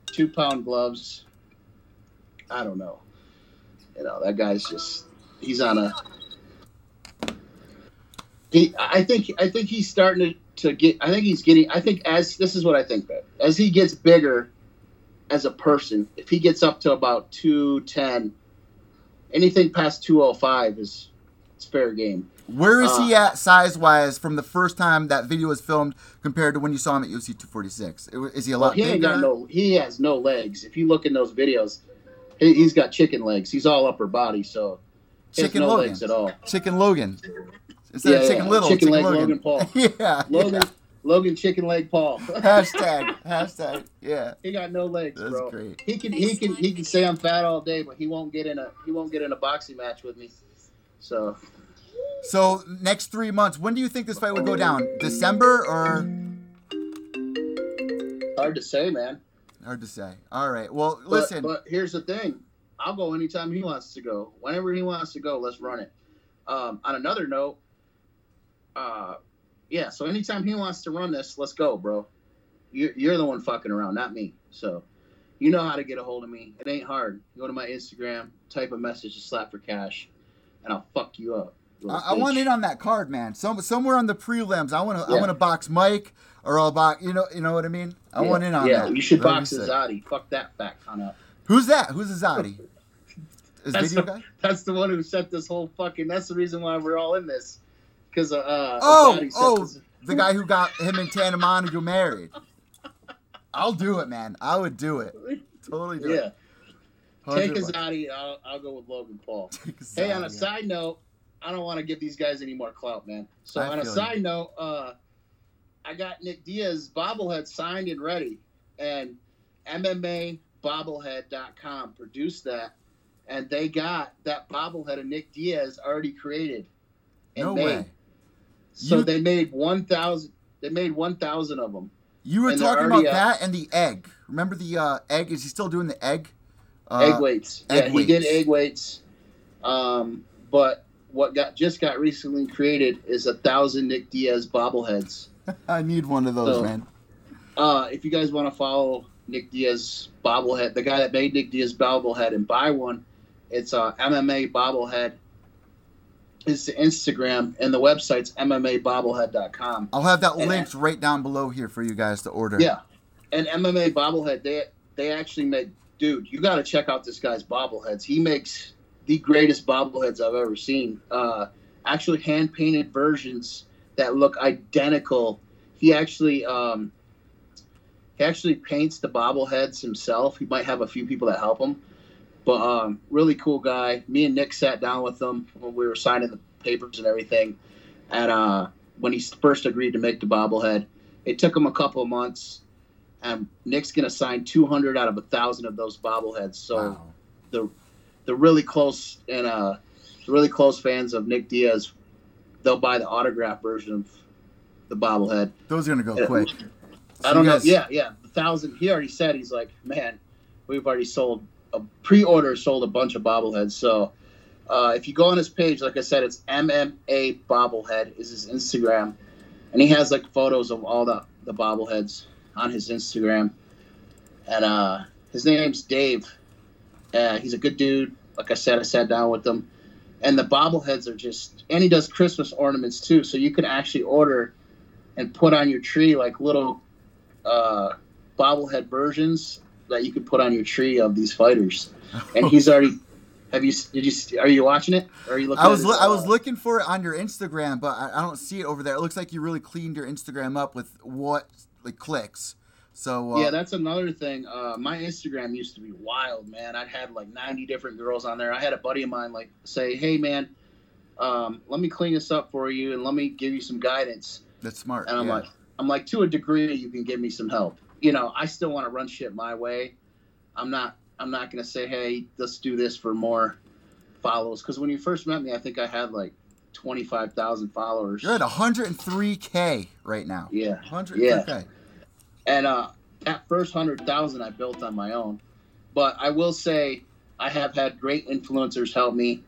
two pound gloves. I don't know. You know that guy's just he's on a. He, I think, I think he's starting to, to get. I think he's getting. I think as this is what I think that as he gets bigger, as a person, if he gets up to about two ten, anything past two oh five is it's fair game. Where is he uh, at size wise from the first time that video was filmed compared to when you saw him at UFC 246? Is he a Well, lot he ain't bigger? got no. He has no legs. If you look in those videos, he, he's got chicken legs. He's all upper body, so he has Chicken no Logan. legs at all. Chicken Logan. Instead Yeah, of Chicken yeah, Little, Chicken Chicken, Leg Logan. Logan Paul. yeah. Logan, yeah. Logan, chicken leg Paul. Hashtag. Hashtag. Yeah. he got no legs, That's bro. great. He can he can he can say I'm fat all day, but he won't get in a he won't get in a boxing match with me. So So next three months, when do you think this fight would go down? December or hard to say, man. hard to say. All right. Well, But, listen. but here's the thing. I'll go anytime he wants to go. Whenever he wants to go, let's run it. Um, on another note, uh, yeah. So anytime he wants to run this, let's go, bro. You're, you're the one fucking around, not me. So you know how to get a hold of me. It ain't hard. Go to my Instagram, type a message to slap for cash, and I'll fuck you up. I, I want in on that card, man. Some somewhere on the prelims. I want to. I want to box Mike, or I'll box. You know. You know what I mean. I want in on yeah, that. you should That'd box. Azadi. Fuck that fat cunt up. Who's that? Who's Azadi? His That's video the- guy? That's the one who set this whole fucking. That's the reason why we're all in this. Because uh. Oh, oh, this- the guy who got him and Tana Mongeau married. I'll do it, man. I would do it. Totally do yeah. it. Take 100 Azadi. I'll, I'll go with Logan Paul. Hey, on a side note, I don't want to give these guys any more clout, man. So I on a side note, uh, I got Nick Diaz bobblehead signed and ready, and MMAbobblehead.com produced that, and they got that bobblehead of Nick Diaz already created. and No made. way. So You- they made one thousand. They made one thousand of them. You were talking about up. that and the egg. Remember the uh, egg? Is he still doing the egg? Uh, egg weights. egg yeah, he did egg weights. Um, but what got just got recently created is a thousand Nick Diaz bobbleheads. I need one of those, So- man. Uh, if you guys want to follow Nick Diaz bobblehead, the guy that made Nick Diaz bobblehead, and buy one, it's uh, MMA bobblehead. It's the Instagram and the website's MMAbobblehead.com. I'll have that And- linked right down below here for you guys to order. Yeah, and MMA bobblehead they they actually make dude. You got to check out this guy's bobbleheads. He makes the greatest bobbleheads I've ever seen. Uh, actually, hand painted versions that look identical. He actually um, he actually paints the bobbleheads himself. He might have a few people that help him, but um, really cool guy. Me and Nick sat down with him when we were signing the papers and everything, and uh, when he first agreed to make the bobblehead, it took him a couple of months and Nick's gonna sign 200 out of a thousand of those bobbleheads. So Wow. the the really close and uh the really close fans of Nick Diaz, they'll buy the autograph version of the bobblehead. Those are gonna go Yeah. quick. I don't you know. guys- Yeah, yeah, the thousand. He already said he's like, man, we've already sold a pre-order, sold a bunch of bobbleheads. So uh, if you go on his page, like I said, it's MMA bobblehead is his Instagram, and he has like photos of all the the bobbleheads on his Instagram. And uh, his name's Dave. Uh, he's a good dude. Like I said, I sat down with him, and the bobbleheads are just. And he does Christmas ornaments too, so you can actually order and put on your tree like little uh, bobblehead versions that you could put on your tree of these fighters. And he's already. Have you? Did you? Are you watching it? Or are you looking? I was his, I was uh, looking for it on your Instagram, but I, I don't see it over there. It looks like you really cleaned your Instagram up with what like clicks. So uh, yeah, that's another thing. Uh, my Instagram used to be wild, man. I'd had like 90 different girls on there. I had a buddy of mine like say, "Hey, man, um, let me clean this up for you and let me give you some guidance." that's smart. And I'm yeah. like, I'm like, to a degree, you can give me some help. You know, I still want to run shit my way. I'm not. I'm not gonna say, "Hey, let's do this for more follows." Because when you first met me, I think I had like 25,000 followers. you're at 103k right now. Yeah. 103k. And uh, that first hundred thousand I built on my own. But I will say I have had great influencers help me.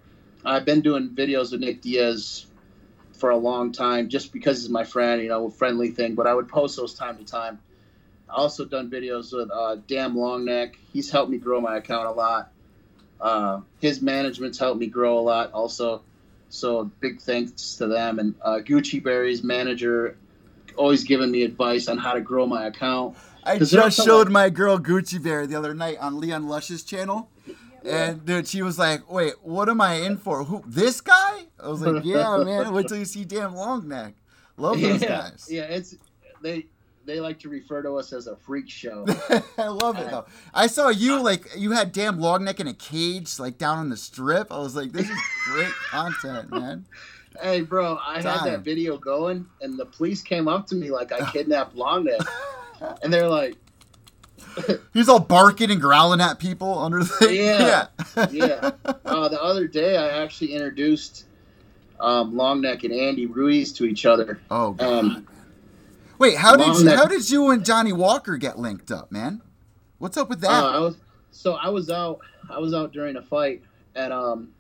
I've been doing videos with Nick Diaz for a long time just because he's my friend, you know, a friendly thing. But I would post those time to time. I also done videos with uh, Damn Longneck. He's helped me grow my account a lot. Uh, his management's helped me grow a lot also. So big thanks to them and uh, Gucci Berry's manager, always giving me advice on how to grow my account. I just showed like- my girl Gucci Berry the other night on Leon Lush's channel. And dude, she was like, "Wait, what am I in for? Who? This guy?" I was like, "Yeah, man. Wait till you see damn long neck. Love those yeah, guys. yeah, it's they they like to refer to us as a freak show. I love it though. I saw you like you had damn long neck in a cage, like down on the strip. I was like, "This is great content, man." hey, bro, I had that video going, and the police came up to me like I kidnapped Longneck, and they're like, He's all barking and growling at people under the Yeah. yeah. yeah. Uh, the other day, I actually introduced um, Longneck and Andy Ruiz to each other. Oh god. Um, Wait, how did you, how did you and Johnny Walker get linked up, man? What's up with that? Uh, I was so I was out. I was out during a fight, and um,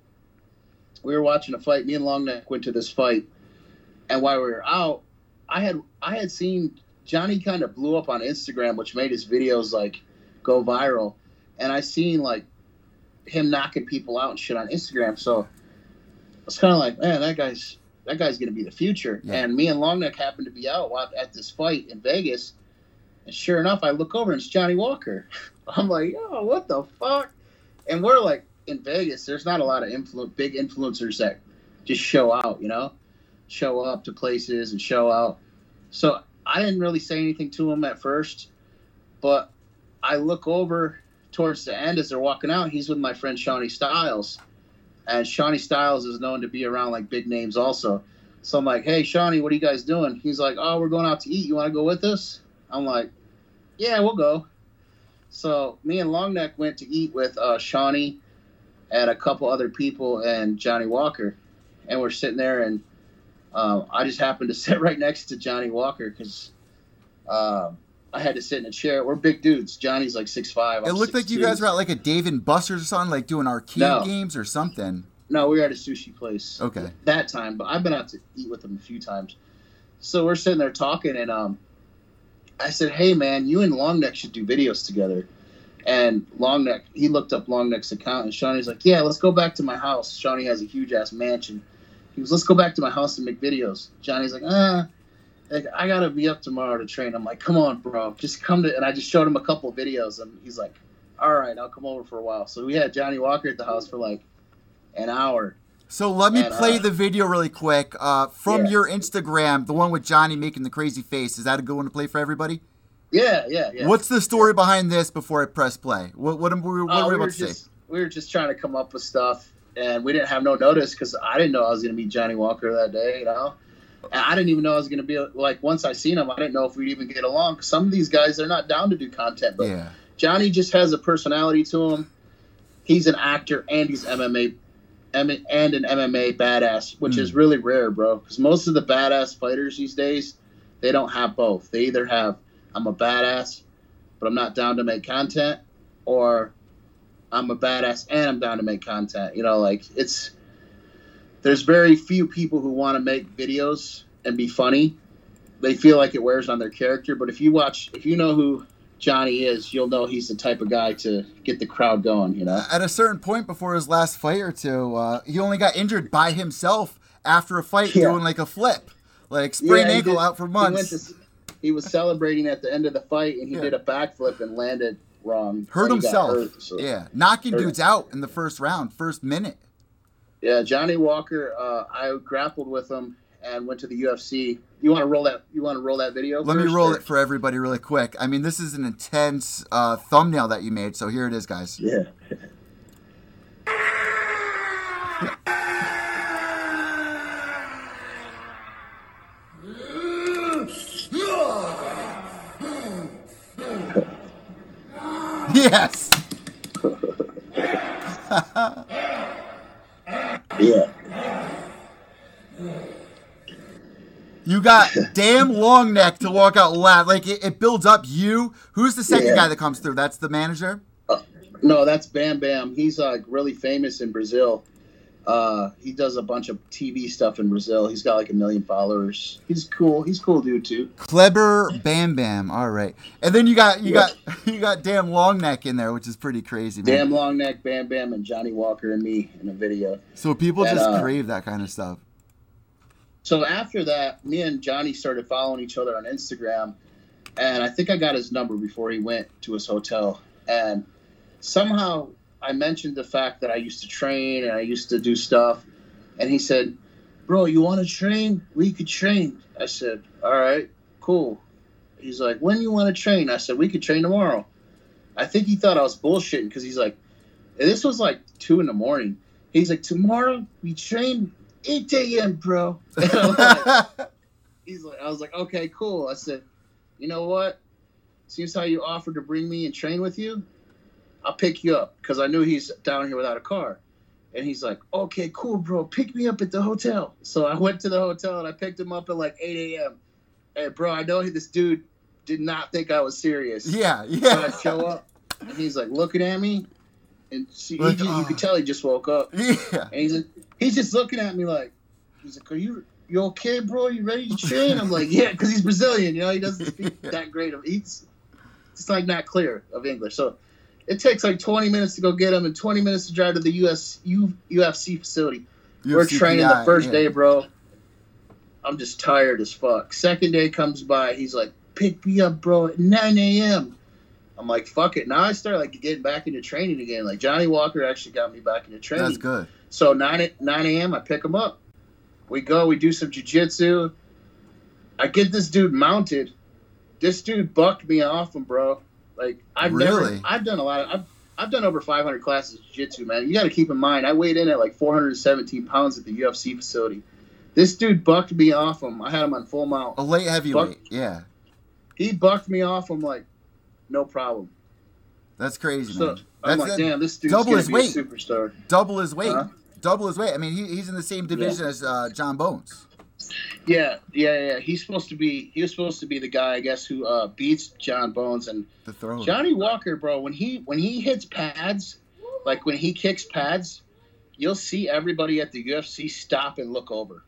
we were watching a fight. Me and Longneck went to this fight, and while we were out, I had I had seen Johnny kind of blew up on Instagram, which made his videos like go viral, and I seen like him knocking people out and shit on Instagram. So I was kind of like, man, that guy's that guy's gonna be the future. Yeah. And me and Longneck happened to be out at this fight in Vegas. And sure enough, I look over and it's Johnny Walker. I'm like, oh, what the fuck? And we're like in Vegas, there's not a lot of influ- big influencers that just show out, you know, show up to places and show out. So I didn't really say anything to him at first, but I look over towards the end as they're walking out. He's with my friend Shawnee Styles, and Shawnee Styles is known to be around like big names also. So I'm like, "Hey, Shawnee, what are you guys doing?" He's like, "Oh, we're going out to eat. You want to go with us?" I'm like, "Yeah, we'll go." So me and Longneck went to eat with uh, Shawnee and a couple other people and Johnny Walker, and we're sitting there, and uh, I just happened to sit right next to Johnny Walker because uh, I had to sit in a chair. We're big dudes. Johnny's like six five. It looked like you guys were at like a Dave and Buster's or something, like doing arcade No. games or something. No, we were at a sushi place. Okay. That time, but I've been out to eat with them a few times. So we're sitting there talking, and um, I said, "Hey, man, you and Longneck should do videos together." And Longneck, he looked up Longneck's account, and Shawnee's like, "Yeah, let's go back to my house." Shawnee has a huge ass mansion. He was, "Let's go back to my house and make videos." Johnny's like, "Ah." Like, I gotta be up tomorrow to train. I'm like, come on, bro, just come to. And I just showed him a couple of videos, and he's like, all right, I'll come over for a while. So we had Johnny Walker at the house for like an hour. So let me And, play uh, the video really quick. Uh, from Yeah. your Instagram, the one with Johnny making the crazy face. Is that a good one to play for everybody? Yeah, yeah, yeah. What's the story behind this before I press play? What what, what, what Uh, were we about to say? just we were just trying to come up with stuff, and we didn't have no notice because I didn't know I was gonna meet Johnny Walker that day. You know, I didn't even know I was gonna be like once I seen him, I didn't know if we'd even get along. some of these guys they're not down to do content, but Yeah. Johnny just has a personality to him. He's an actor and he's MMA and an MMA badass, which Hmm. is really rare, bro. Because most of the badass fighters these days, they don't have both. They either have I'm a badass, but I'm not down to make content, or I'm a badass and I'm down to make content. You know, like it's there's very few people who want to make videos and be funny. They feel like it wears on their character, but if you watch, if you know who Johnny is, you'll know he's the type of guy to get the crowd going. You know. At a certain point before his last fight or two, uh, he only got injured by himself after a fight Yeah. doing like a flip, like sprained he ankle did- out for He, months. to, he was celebrating at the end of the fight, and he Yeah. did a backflip and landed wrong. hurt he himself. hurt, so- Yeah, knocking Hurt. dudes out in the first round, first minute. Yeah, Johnny Walker. Uh, I grappled with him and went to the UFC. You want to roll that? You want to roll that video? Let me roll or- it for everybody really quick. I mean, this is an intense uh, thumbnail that you made, so here it is, guys. Yeah. Yes. Yeah. You got damn long neck to walk out loud. Like it, it builds up you. Who's the second Yeah. guy that comes through? That's the manager. Uh, no, that's Bam Bam. He's like really famous in Brazil. Uh, he does a bunch of TV stuff in Brazil. He's got like a million followers. He's cool. He's cool dude too. Clever Bam Bam. All right. And then you got you Yeah. got you got damn long neck in there, which is pretty crazy, man. Damn long neck, Bam Bam, and Johnny Walker and me in a video. So people And, just uh, crave that kind of stuff. So after that, me and Johnny started following each other on Instagram, and I think I got his number before he went to his hotel. And somehow I mentioned the fact that I used to train and I used to do stuff, and he said, "Bro, you want to train? We could train." I said, "All right, cool." He's like, "When you want to train?" I said, "We could train tomorrow." I think he thought I was bullshitting because he's like, this was like two in the morning. He's like, "Tomorrow we train 8 a.m., bro." Like, he's like, I was like, okay, cool. I said, you know what? Seems how you offered to bring me and train with you. I'll pick you up because I knew he's down here without a car. And he's like, okay, cool, bro. Pick me up at the hotel. So I went to the hotel and I picked him up at like 8 a.m. Hey, bro, I know this dude did not think I was serious. yeah, So yeah. I show up and he's like looking at me. And see, Like, oh. you could tell he just woke up. Yeah. And he's like, he's just looking at me like, he's like, are you you okay, bro? You ready to train? I'm like, yeah, because he's Brazilian. You know, he doesn't speak that great of. He's it's like not clear of English. So it takes like 20 minutes to go get him and 20 minutes to drive to the US U, UFC facility. We're training the first yeah. day, bro. I'm just tired as fuck. Second day comes by, he's like, pick me up, bro, at 9 a.m. I'm like, fuck it. Now I start like getting back into training again. Like Johnny Walker actually got me back into training. That's good. So nine nine a.m. I pick him up. We go. We do some jujitsu. I get this dude mounted. This dude bucked me off him, bro. Like I've Really? never. I've done a lot of. I've, I've done over 500 classes of jiu-jitsu, man. You got to keep in mind, I weighed in at like 417 pounds at the UFC facility. This dude bucked me off him. I had him on full mount. A late heavyweight. Yeah. He bucked me off him like, no problem. That's crazy, So man. I'm That's like, damn, this dude's double his weight. a superstar. double his weight. Huh? Double his weight. I mean, he, he's in the same division as uh, John Bones. Yeah, yeah, yeah. He's supposed to be. He was supposed to be the guy, I guess, who uh, beats John Bones and The throw. Johnny Walker, bro. When he when he hits pads, like when he kicks pads, you'll see everybody at the UFC stop and look over.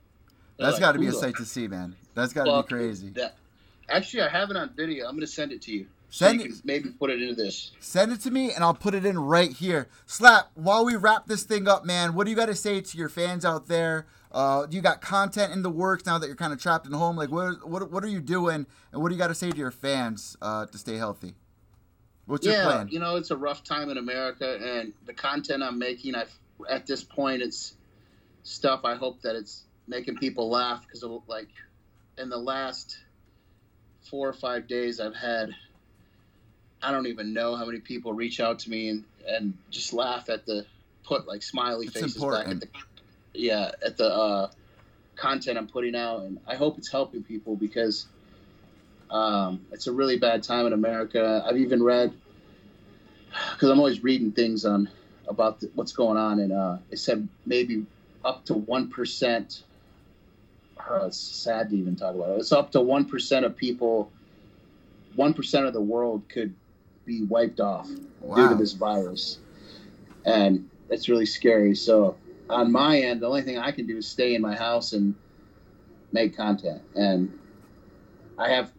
They're That's like, got to be a sight to see, man. That's got to be crazy. That actually, I have it on video. I'm gonna send it to you. Send so it- maybe put it into this. Send it to me, and I'll put it in right here. Slap. While we wrap this thing up, man, what do you got to say to your fans out there? Uh, you got content in the works now that you're kind of trapped in home. Like, what, what, what are you doing, and what do you got to say to your fans uh, to stay healthy? What's your yeah, plan? you know, it's a rough time in America, and the content I'm making, I at this point, it's stuff. I hope that it's making people laugh because, like, in the last four or five days, I've had. I don't even know how many people reach out to me and, and just laugh at the put like smiley It's faces back important. at the yeah at the uh, content I'm putting out, and I hope it's helping people because um, it's a really bad time in America. I've even read because I'm always reading things on about the, what's going on, and uh, it said maybe up to one percent. Uh, it's sad to even talk about it. It's up to one percent of people, one percent of the world could be wiped off due to this virus, and it's really scary. So on my end, the only thing I can do is stay in my house and make content, and I have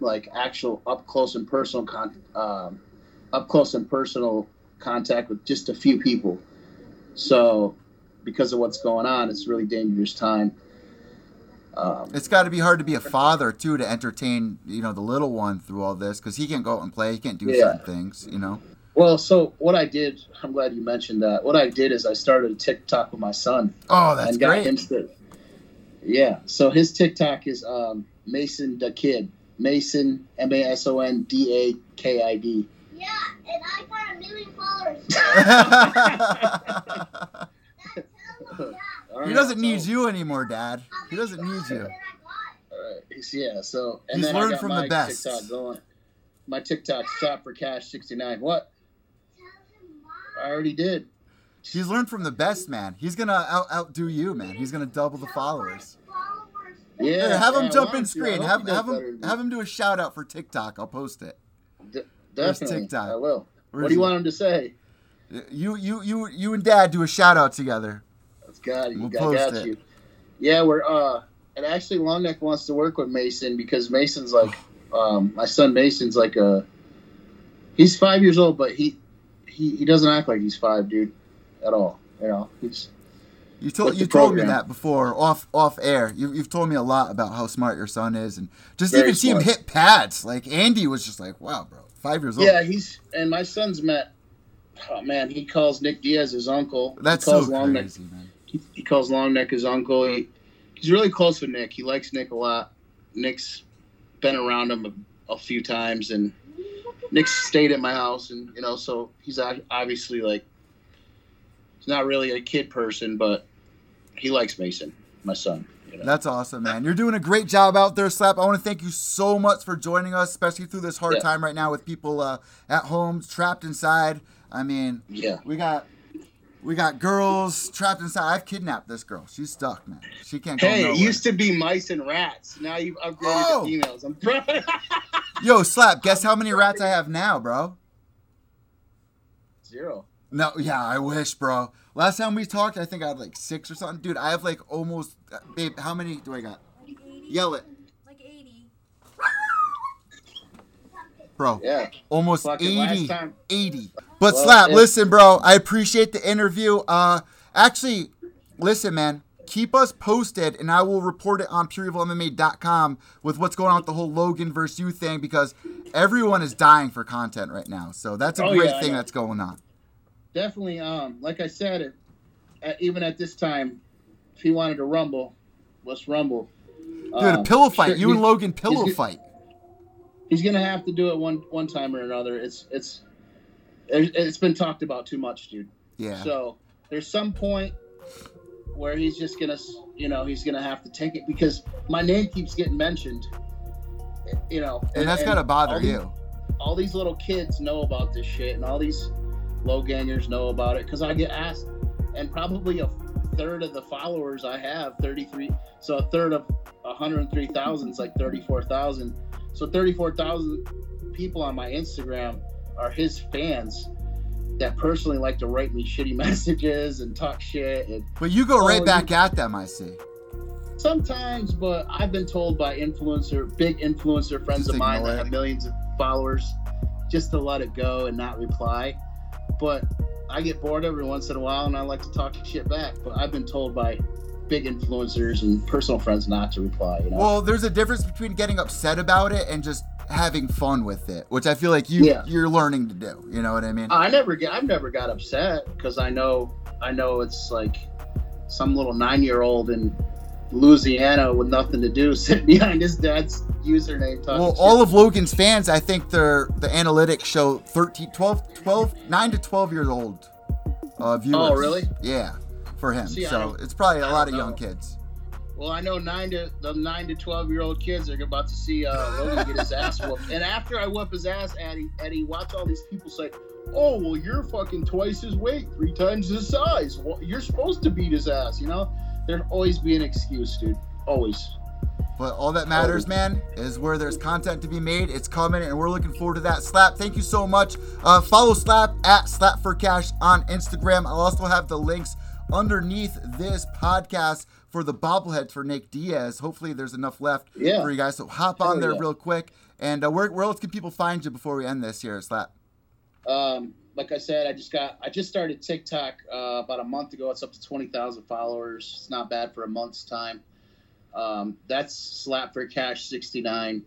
like actual up close and personal con- um, up close and personal contact with just a few people. So because of what's going on, it's a really dangerous time. Um, It's got to be hard to be a father too to entertain, you know, the little one through all this because he can't go out and play. He can't do Yeah. certain things, you know. well, so what I did, I'm glad you mentioned that. What I did is I started a TikTok with my son. Oh, that's and got great. him to- yeah. So his TikTok is um, Mason the Kid. Mason M A S O N D A K I D. Yeah, and I got a million followers. All he doesn't need you anymore, Dad. He doesn't need you. All right. Yeah. So and He's then I learned got from the my best. TikTok going. My TikTok shop for cash sixty nine. What? I already did. He's learned from the best, man. He's gonna out outdo you, man. He's gonna double the followers. Yeah. Here, have him jump in want to. Screen. hope Have have him have him do a shout out for TikTok. I'll post it. D- Where's definitely. TikTok? I will. Where's what do you he? want him to say? You you you you and Dad do a shout out together. Got it. We'll I got it. you. Yeah, we're uh and actually Longneck wants to work with Mason because Mason's like um my son Mason's like a he's five years old, but he he, he doesn't act like he's five, dude, at all. You know, he's You told you told me that before off off air. You, you've told me a lot about how smart your son is, and just Very even see him hit pads. Like Andy was just like, wow, bro, five years old. yeah, he's and my son's met. Oh man, he calls Nick Diaz his uncle. that's he calls so Longneck crazy, man. He, he calls Longneck his uncle. He, he's really close with Nick. He likes Nick a lot. Nick's been around him a, a few times, and Nick's stayed at my house, and you know, so he's obviously like he's not really a kid person, but he likes Mason, my son. You know? That's awesome, man. You're doing a great job out there, Slap. I want to thank you so much for joining us, especially through this hard Yeah. time right now with people uh, at home, trapped inside. I mean, yeah, we got we got girls trapped inside. I've kidnapped this girl. She's stuck, man. She can't go Hey, nowhere. it used to be mice and rats. Now you've upgraded Oh. to females. I'm proud. Yo, Slap, guess how many rats I have now, bro? Zero. No, yeah, I wish, bro. Last time we talked, I think I had like six or something. Dude, I have like almost. uh, Babe, how many do I got? Yell it, Like 80. Bro. Yeah. Almost Fucking last 80. time- 80. But Well, Slap, listen, bro. I appreciate the interview. Uh, actually, listen, man. keep us posted, and I will report it on PureEvilMMA.com with what's going on with the whole Logan versus you thing because everyone is dying for content right now. So that's a Oh, great yeah, thing that's going on. definitely um like i said it, even at this time if he wanted to rumble let's rumble Dude, Um, a pillow fight. sure, you and Logan pillow fight. He's gonna have to do it one one time or another it's it's it- it's been talked about too much dude Yeah. so there's some point where he's just gonna you know he's gonna have to take it because my name keeps getting mentioned you know and that's gotta bother all these- you. all these little kids know about this shit, and all these low gangers know about it because I get asked, and probably a third of the followers I have, 33. So a third of 103,000 is like 34,000. So 34,000 people on my Instagram are his fans that personally like to write me shitty messages and talk shit and But you go right Oh, back at them, I see. sometimes but i've been told by influencer big influencer friends Just of mine that it. have millions of followers just to let it go and not reply but i get bored every once in a while and i like to talk shit back but i've been told by big influencers and personal friends not to reply you know Well, there's a difference between getting upset about it and just having fun with it, which I feel like you Yeah. you're learning to do. You know what I mean? i never get i've never got upset because i know i know it's like some little nine year old in louisiana with nothing to do sitting behind his dad's username talking Well, all of Logan's fans, I think they're the analytics show 13, 12, 12, 9 to 12 years old uh, viewers. Oh, really? Yeah, for him. See, so it's probably a lot of young kids. Well, I know nine to the nine to twelve year old kids are about to see uh, Logan get his ass whooped, and after I whip his ass, Eddie, Eddie, watch all these people say, "Oh, well, you're fucking twice his weight, three times his size. Well, you're supposed to beat his ass." You know, there'd always be an excuse, dude. Always. But all that matters, man, is where there's content to be made. It's coming, and we're looking forward to that. Slap, thank you so much. Uh, follow Slap at Slap for Cash on Instagram. I'll also have the links underneath this podcast for the bobblehead for Nick Diaz. Hopefully, there's enough left Yeah. for you guys. So hop on Hell there yeah. real quick. And uh, where, where else can people find you before we end this here, Slap? Um, like I said, I just got I just started TikTok uh, about a month ago. It's up to twenty thousand followers. It's not bad for a month's time. Um, that's Slap for Cash sixty nine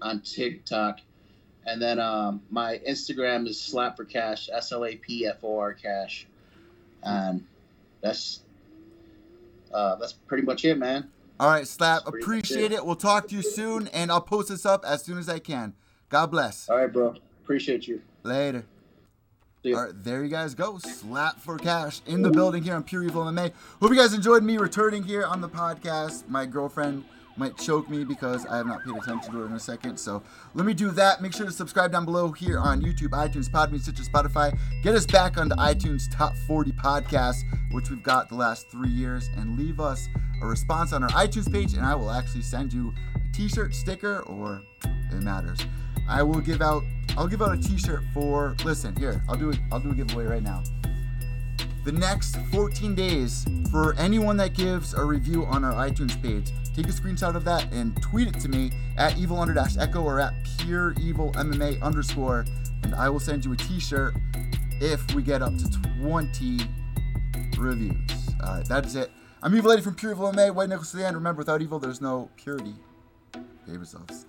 on TikTok, and then um, my Instagram is Slap for Cash S L A P F O R Cash, and that's uh, that's pretty much it, man. All right, Slap, That's pretty much appreciate it. it. We'll talk to you soon, and I'll post this up as soon as I can. God bless. All right, bro. Appreciate you. Later. See. All right, there you guys go. Slap for cash in the building here on Pure Evil MMA. Hope you guys enjoyed me returning here on the podcast. My girlfriend might choke me because I have not paid attention to it in a second. So let me do that. Make sure to subscribe down below here on YouTube, iTunes, Podbean, Stitcher, Spotify. Get us back onto iTunes Top 40 podcasts, which we've got the last three years, and leave us a response on our iTunes page, and I will actually send you a T-shirt, sticker, or it matters. I will give out. I'll give out a T-shirt for. Listen, here. I'll do it. I'll do a giveaway right now. The next 14 days for anyone that gives a review on our iTunes page, take a screenshot of that and tweet it to me at evil under dash echo or at pure evil MMA underscore, and I will send you a T-shirt if we get up to 20 reviews. All right, that's it. I'm Evil Eddie from Pure Evil MMA. White Knuckles to the end. Remember, without evil, there's no purity. Behave yourselves.